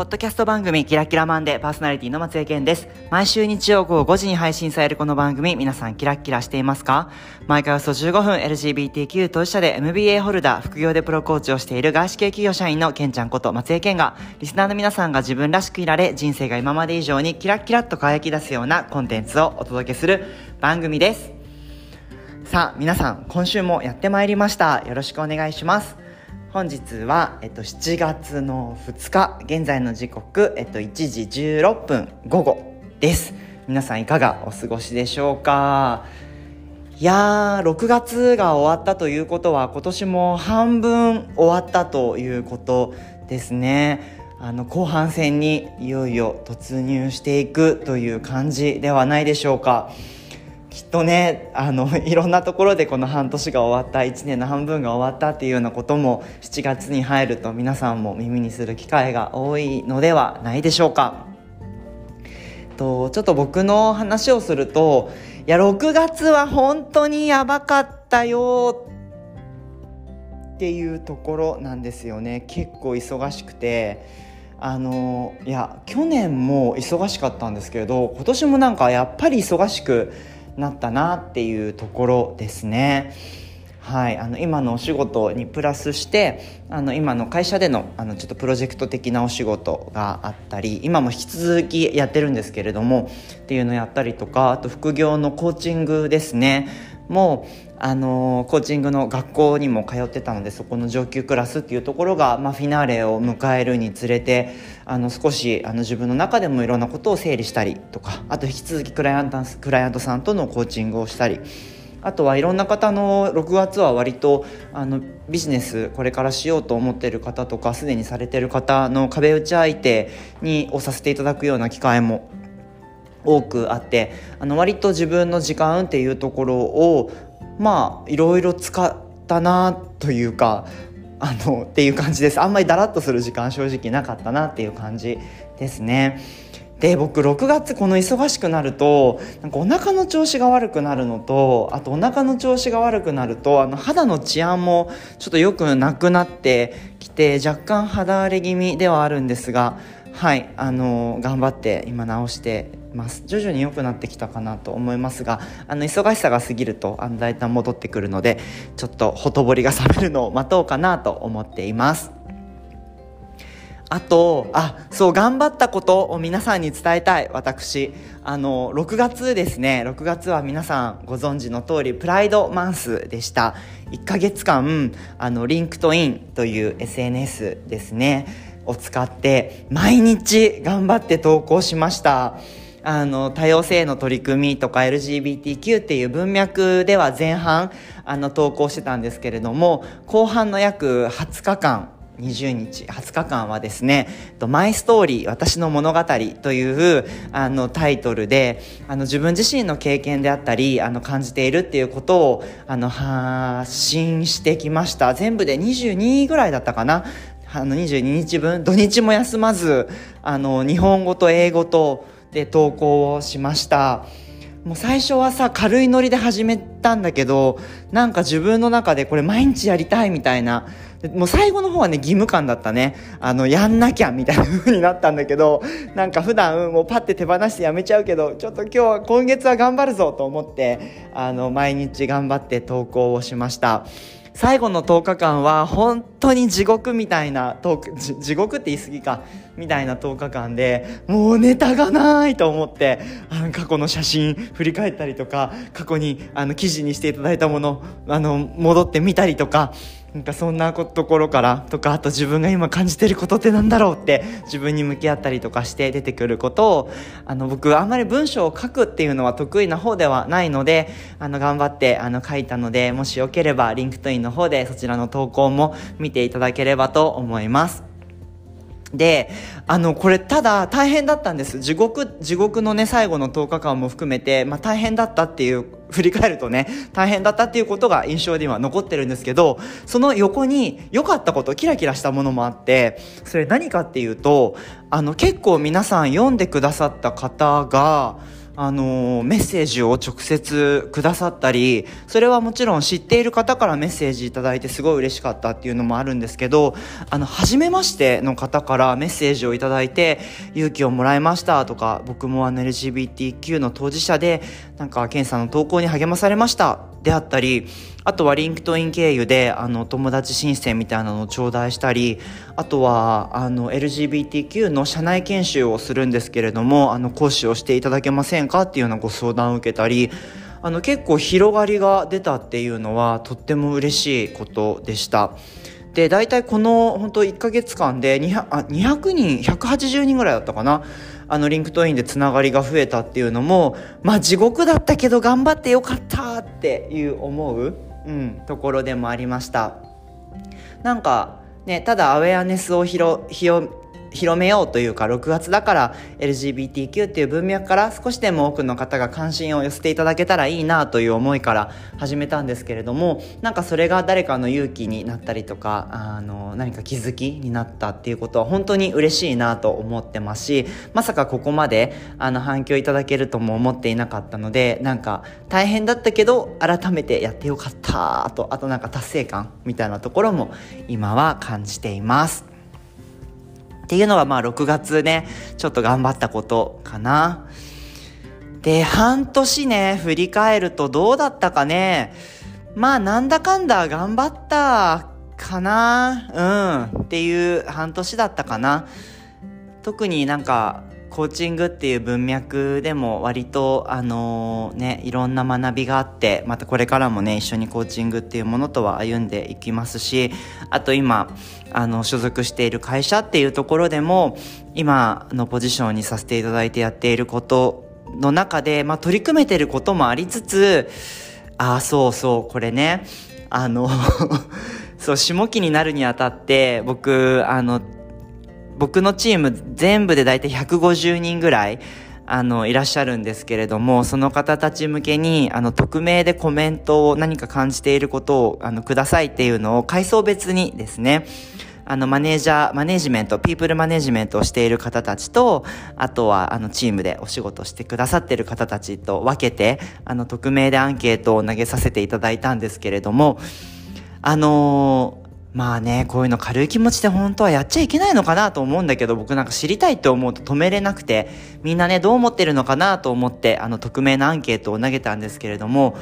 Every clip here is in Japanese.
ポッドキャスト番組キラキラマンデーパーソナリティの松江健です。毎週日曜午後5時に配信されるこの番組、皆さんキラキラしていますか？毎回およそ15分 LGBTQ 当事者で MBA ホルダー、副業でプロコーチをしている外資系企業社員のケンちゃんこと松江健が、リスナーの皆さんが自分らしくいられ、人生が今まで以上にキラキラっと輝き出すようなコンテンツをお届けする番組です。さあ、皆さん、今週もやってまいりました。よろしくお願いします。本日は、えっと、7月の2日、現在の時刻、えっと、1時16分午後です。皆さんいかがお過ごしでしょうか？いやー、6月が終わったということは、今年も半分終わったということですね。あの、後半戦にいよいよ突入していくという感じではないでしょうか。きっとねあの いろんなところでこの半年が終わった1年の半分が終わったっていうようなことも7月に入ると皆さんも耳にする機会が多いのではないでしょうか。とちょっと僕の話をするといや6月は本当にやばかったよっていうところなんですよね結構忙しくてあのいや去年も忙しかったんですけれど今年もなんかやっぱり忙しくなったなっていうところですね。はい、あの今のお仕事にプラスしてあの今の会社でのあのちょっとプロジェクト的なお仕事があったり今も引き続きやってるんですけれどもっていうのをやったりとかあと副業のコーチングですねもうあのコーチングの学校にも通ってたのでそこの上級クラスっていうところが、まあ、フィナーレを迎えるにつれてあの少しあの自分の中でもいろんなことを整理したりとかあと引き続きクライアントクライアントさんとのコーチングをしたりあとはいろんな方の6月は割とあのビジネスこれからしようと思ってる方とかすでにされてる方の壁打ち相手にをさせていただくような機会も多くあってあの割と自分の時間っていうところをまあいろいろ使ったなというかあのっていう感じですあんまりだらっとする時間正直なかったなっていう感じですね。で僕6月この忙しくなるとなんかお腹の調子が悪くなるのとあとお腹の調子が悪くなるとあの肌の治安もちょっとよくなくなってきて若干肌荒れ気味ではあるんですがはいあの頑張って今治してます徐々に良くなってきたかなと思いますがあの忙しさが過ぎるとあの大体戻ってくるのでちょっとほとぼりが冷めるのを待とうかなと思っていますあと、あ、そう、頑張ったことを皆さんに伝えたい、私。あの、6月ですね。6月は皆さんご存知の通り、プライドマンスでした。1ヶ月間、あの、 LinkedIn という SNS ですね。を使って、毎日頑張って投稿しました。あの、多様性の取り組みとか LGBTQ っていう文脈では前半、あの、投稿してたんですけれども、後半の約20日間、20日、20日間はですね、 my story、私の物語というあのタイトルで、あの自分自身の経験であったり、あの感じているっていうことをあの発信してきました。全部で22ぐらいだったかな。あの22日分、土日も休まず、あの日本語と英語と、で投稿をしました。もう最初はさ軽いノリで始めたんだけどなんか自分の中でこれ毎日やりたいみたいなもう最後の方はね義務感だったね。あのやんなきゃみたいな風になったんだけどなんか普段もうパッて手放してやめちゃうけどちょっと今日は今月は頑張るぞと思ってあの毎日頑張って投稿をしました。最後の10日間は本当に地獄みたいな地獄って言い過ぎかみたいな10日間でもうネタがないと思ってあの過去の写真振り返ったりとか過去にあの記事にしていただいたものあの戻ってみたりとかなんかそんなところからとかあと自分が今感じてることってなんだろうって自分に向き合ったりとかして出てくることをあの僕あんまり文章を書くっていうのは得意な方ではないのであの頑張ってあの書いたのでもしよければ LinkedIn の方でそちらの投稿も見見ていただければと思います。で、あの、これただ大変だったんです。地獄、地獄のね、最後の10日間も含めて、まあ大変だったっていう、振り返るとね、大変だったっていうことが印象には残ってるんですけど、その横に良かったこと、キラキラしたものもあって、それ何かっていうと、あの、結構皆さん読んでくださった方が、あのメッセージを直接くださったりそれはもちろん知っている方からメッセージいただいてすごい嬉しかったっていうのもあるんですけどあの初めましての方からメッセージをいただいて勇気をもらいましたとか僕もあの LGBTQ の当事者でなんかケンさんの投稿に励まされましたであったりあとは LinkedIn 経由であの友達申請みたいなのを頂戴したりあとはあの LGBTQ の社内研修をするんですけれどもあの講師をしていただけませんかっていうようなご相談を受けたりあの結構広がりが出たっていうのはとっても嬉しいことでした。で大体この本当1ヶ月間で 200, あ200人180人ぐらいだったかなあの LinkedIn でつながりが増えたっていうのもまあ地獄だったけど頑張ってよかったっていう思う、うん、ところでもありました。なんかねただ awareness を広広広めようというか6月だから LGBTQ っていう文脈から少しでも多くの方が関心を寄せていただけたらいいなという思いから始めたんですけれどもなんかそれが誰かの勇気になったりとかあの何か気づきになったっていうことは本当に嬉しいなと思ってますしまさかここまであの反響いただけるとも思っていなかったのでなんか大変だったけど改めてやってよかったとあとなんか達成感みたいなところも今は感じています。っていうのがまあ6月ね、ちょっと頑張ったことかな。で、半年ね、振り返るとどうだったかね。まあなんだかんだ頑張ったかな。うん。っていう半年だったかな。特になんかコーチングっていう文脈でも割とあのねいろんな学びがあってまたこれからもね一緒にコーチングっていうものとは歩んでいきますしあと今あの所属している会社っていうところでも今のポジションにさせていただいてやっていることの中で、まあ、取り組めてることもありつつああそうそうこれねあの そう下期になるにあたって僕あの僕のチーム全部で大体150人ぐらいあの、いらっしゃるんですけれども、その方たち向けに、あの、匿名でコメントを何か感じていることを、あの、くださいっていうのを階層別にですね、あの、マネージャー、マネージメント、ピープルマネージメントをしている方たちと、あとは、あの、チームでお仕事してくださっている方たちと分けて、あの、匿名でアンケートを投げさせていただいたんですけれども、あのーまあね、こういうの軽い気持ちで本当はやっちゃいけないのかなと思うんだけど、僕なんか知りたいって思うと止めれなくて、みんなね、どう思ってるのかなと思って、あの、匿名なアンケートを投げたんですけれども、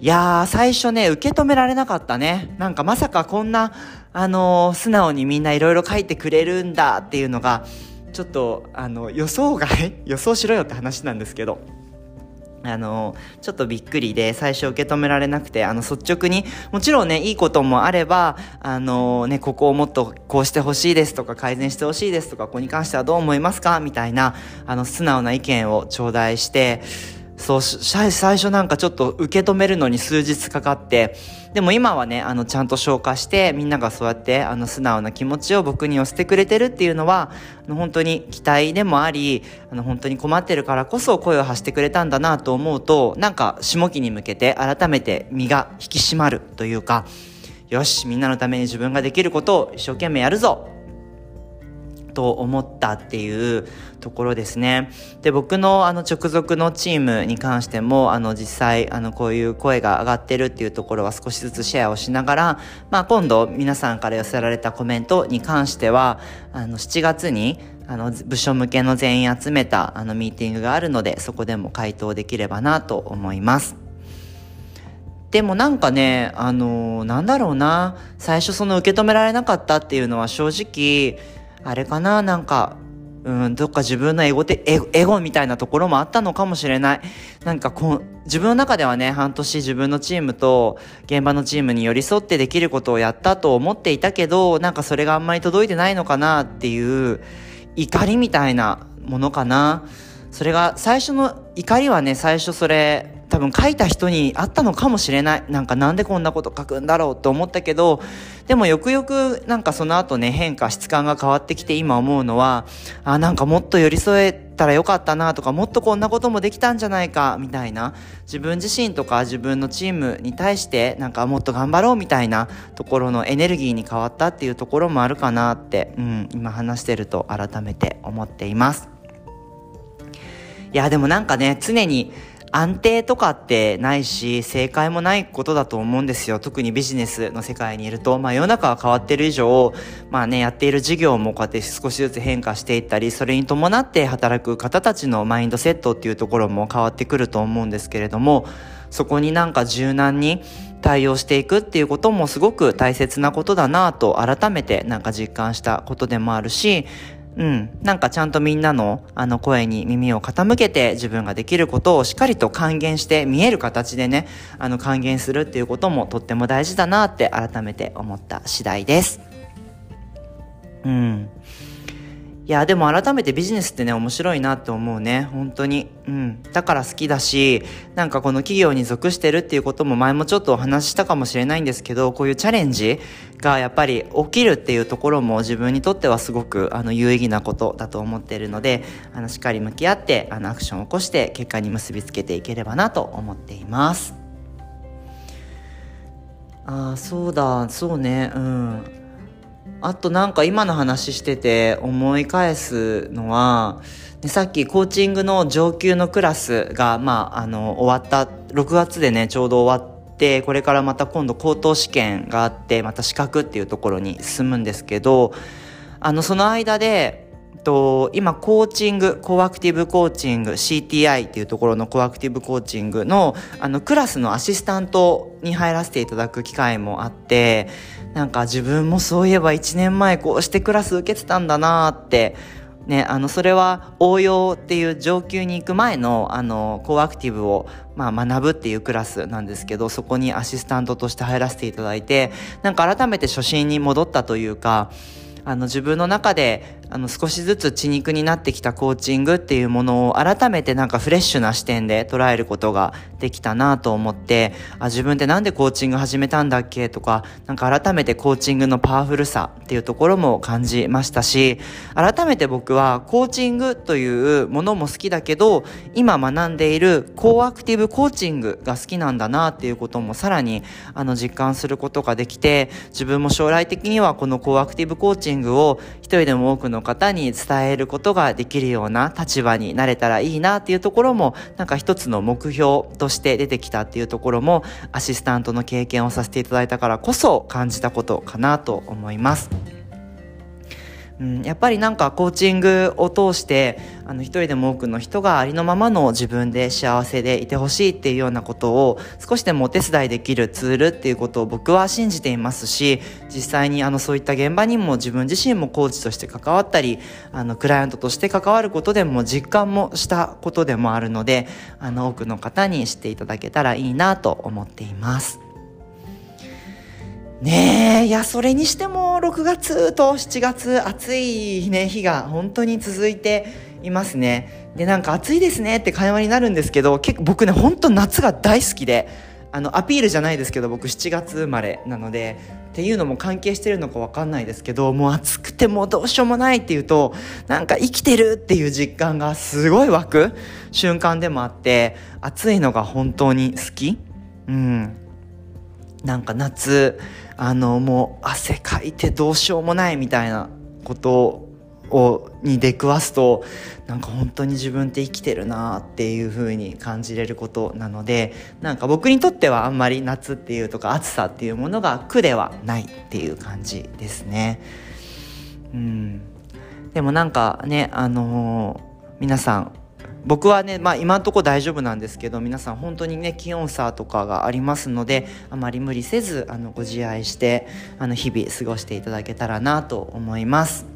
いやー、最初ね、受け止められなかったね。なんかまさかこんな、あのー、素直にみんないろいろ書いてくれるんだっていうのが、ちょっと、あの、予想外 予想しろよって話なんですけど。あの、ちょっとびっくりで最初受け止められなくて、あの、率直に、もちろんね、いいこともあれば、あのね、ここをもっとこうしてほしいですとか、改善してほしいですとか、ここに関してはどう思いますか？みたいな、あの、素直な意見を頂戴して、そう、最初なんかちょっと受け止めるのに数日かかって、でも今はね、あの、ちゃんと消化して、みんながそうやって、あの、素直な気持ちを僕に寄せてくれてるっていうのは、あの、本当に期待でもあり、あの、本当に困ってるからこそ声を発してくれたんだなと思うと、なんか、下期に向けて改めて身が引き締まるというか、よし、みんなのために自分ができることを一生懸命やるぞと思ったっていうところですね。で、僕のあの直属のチームに関しても、あの実際、あのこういう声が上がってるっていうところは少しずつシェアをしながら、まあ今度皆さんから寄せられたコメントに関しては、あの7月にあの部署向けの全員集めたあのミーティングがあるので、そこでも回答できればなと思います。でもなんかね、あのー、なんだろうな、最初その受け止められなかったっていうのは正直、あれかな？なんか、うん、どっか自分のエゴてエゴ、エゴみたいなところもあったのかもしれない。なんかこう、自分の中ではね、半年自分のチームと現場のチームに寄り添ってできることをやったと思っていたけど、なんかそれがあんまり届いてないのかなっていう怒りみたいなものかな。それが最初の怒りはね、最初それ多分書いた人にあったのかもしれない。なんかなんでこんなこと書くんだろうって思ったけど、でもよくよくなんかその後ね、変化、質感が変わってきて今思うのは、あ、なんかもっと寄り添えたらよかったなとか、もっとこんなこともできたんじゃないか、みたいな、自分自身とか自分のチームに対してなんかもっと頑張ろうみたいなところのエネルギーに変わったっていうところもあるかなって、うん、今話してると改めて思っています。いや、でもなんかね、常に安定とかってないし、正解もないことだと思うんですよ。特にビジネスの世界にいると。まあ世の中が変わってる以上、まあね、やっている事業もこうやって少しずつ変化していったり、それに伴って働く方たちのマインドセットっていうところも変わってくると思うんですけれども、そこになんか柔軟に対応していくっていうこともすごく大切なことだなと改めてなんか実感したことでもあるし、うん。なんかちゃんとみんなのあの声に耳を傾けて自分ができることをしっかりと還元して見える形でね、あの還元するっていうこともとっても大事だなって改めて思った次第です。うん。いや、でも改めてビジネスってね、面白いなって思うね。本当に。うん。だから好きだし、なんかこの企業に属してるっていうことも前もちょっとお話ししたかもしれないんですけど、こういうチャレンジがやっぱり起きるっていうところも自分にとってはすごくあの有意義なことだと思っているので、あのしっかり向き合ってあのアクションを起こして結果に結びつけていければなと思っています。ああ、そうだ、そうね、うん。あとなんか今の話してて思い返すのは、さっきコーチングの上級のクラスが、まあ、あの、終わった、6月でね、ちょうど終わって、これからまた今度高等試験があって、また資格っていうところに進むんですけど、あの、その間で、と、今、コーチング、コアクティブコーチング、CTI っていうところのコアクティブコーチングの、あの、クラスのアシスタントに入らせていただく機会もあって、なんか自分もそういえば1年前こうしてクラス受けてたんだなってね、あの、それは応用っていう上級に行く前の、あの、コアクティブを、まあ、学ぶっていうクラスなんですけど、そこにアシスタントとして入らせていただいて、なんか改めて初心に戻ったというか、あの、自分の中で、あの、少しずつ血肉になってきたコーチングっていうものを改めてなんかフレッシュな視点で捉えることができたなと思って、あ、自分ってなんでコーチング始めたんだっけとか、なんか改めてコーチングのパワフルさっていうところも感じましたし、改めて僕はコーチングというものも好きだけど、今学んでいるコーアクティブコーチングが好きなんだなっていうこともさらにあの実感することができて、自分も将来的にはこのコーアクティブコーチングを一人でも多くのの方に伝えることができるような立場になれたらいいなっていうところも、なんか一つの目標として出てきたっていうところも、アシスタントの経験をさせていただいたからこそ感じたことかなと思います。うん、やっぱりなんかコーチングを通してあの一人でも多くの人がありのままの自分で幸せでいてほしいっていうようなことを少しでもお手伝いできるツールっていうことを僕は信じていますし実際にあのそういった現場にも自分自身もコーチとして関わったりあのクライアントとして関わることでも実感もしたことでもあるのであの多くの方に知っていただけたらいいなと思っています。ねえ、いや、それにしても6月と7月暑いね、日が本当に続いていますね。で、なんか暑いですねって会話になるんですけど、結構僕ね、本当夏が大好きで、あの、アピールじゃないですけど、僕7月生まれなので、っていうのも関係してるのかわかんないですけど、もう暑くてもうどうしようもないっていうと、なんか生きてるっていう実感がすごい湧く瞬間でもあって、暑いのが本当に好きうん。なんか夏、あの、もう汗かいてどうしようもないみたいなことを、に出くわすと、なんか本当に自分って生きてるなっていう風に感じれることなので、なんか僕にとってはあんまり夏っていうとか暑さっていうものが苦ではないっていう感じですね。うん。でもなんかね、あのー、皆さん僕はね、まあ、今のところ大丈夫なんですけど皆さん本当にね気温差とかがありますのであまり無理せずあのご自愛してあの日々過ごしていただけたらなと思います。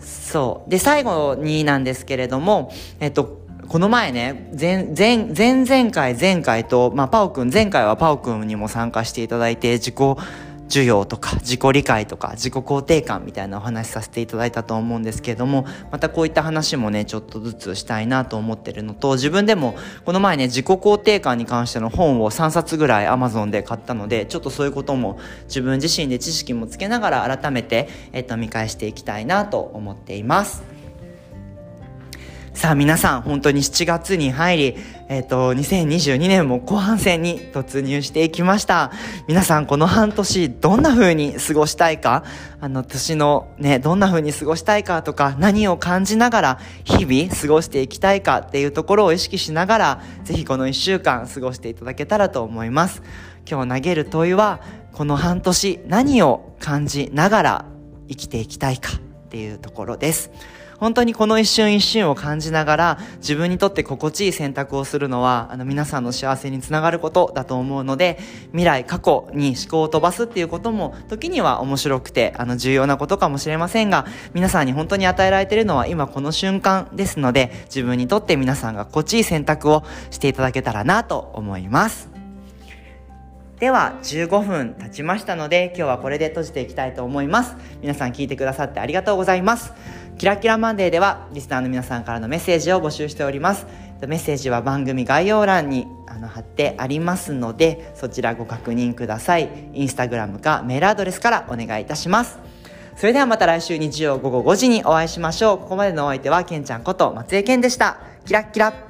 そうで最後になんですけれども、えっと、この前ね、前、前、前々回、前回と、まあ、パオくん、前回はパオくんにも参加していただいて、自己需要とか自己理解とか自己肯定感みたいなお話しさせていただいたと思うんですけれどもまたこういった話もねちょっとずつしたいなと思ってるのと自分でもこの前ね自己肯定感に関しての本を3冊ぐらい Amazon で買ったのでちょっとそういうことも自分自身で知識もつけながら改めて、えっと、見返していきたいなと思っています。さあ皆さん本当に7月に入り、えっ、ー、と、2022年も後半戦に突入していきました。皆さんこの半年どんな風に過ごしたいか？あの年のね、どんな風に過ごしたいかとか何を感じながら日々過ごしていきたいかっていうところを意識しながらぜひこの1週間過ごしていただけたらと思います。今日投げる問いはこの半年何を感じながら生きていきたいかっていうところです。本当にこの一瞬一瞬を感じながら自分にとって心地いい選択をするのはあの皆さんの幸せにつながることだと思うので未来過去に思考を飛ばすっていうことも時には面白くてあの重要なことかもしれませんが皆さんに本当に与えられているのは今この瞬間ですので自分にとって皆さんが心地いい選択をしていただけたらなと思います。では15分経ちましたので今日はこれで閉じていきたいと思います皆さん聞いてくださってありがとうございますキラキラマンデーではリスナーの皆さんからのメッセージを募集しております。メッセージは番組概要欄にあの貼ってありますのでそちらご確認ください。インスタグラムかメールアドレスからお願いいたします。それではまた来週日曜午後5時にお会いしましょう。ここまでのお相手はけんちゃんこと松江健でした。キラッキラ。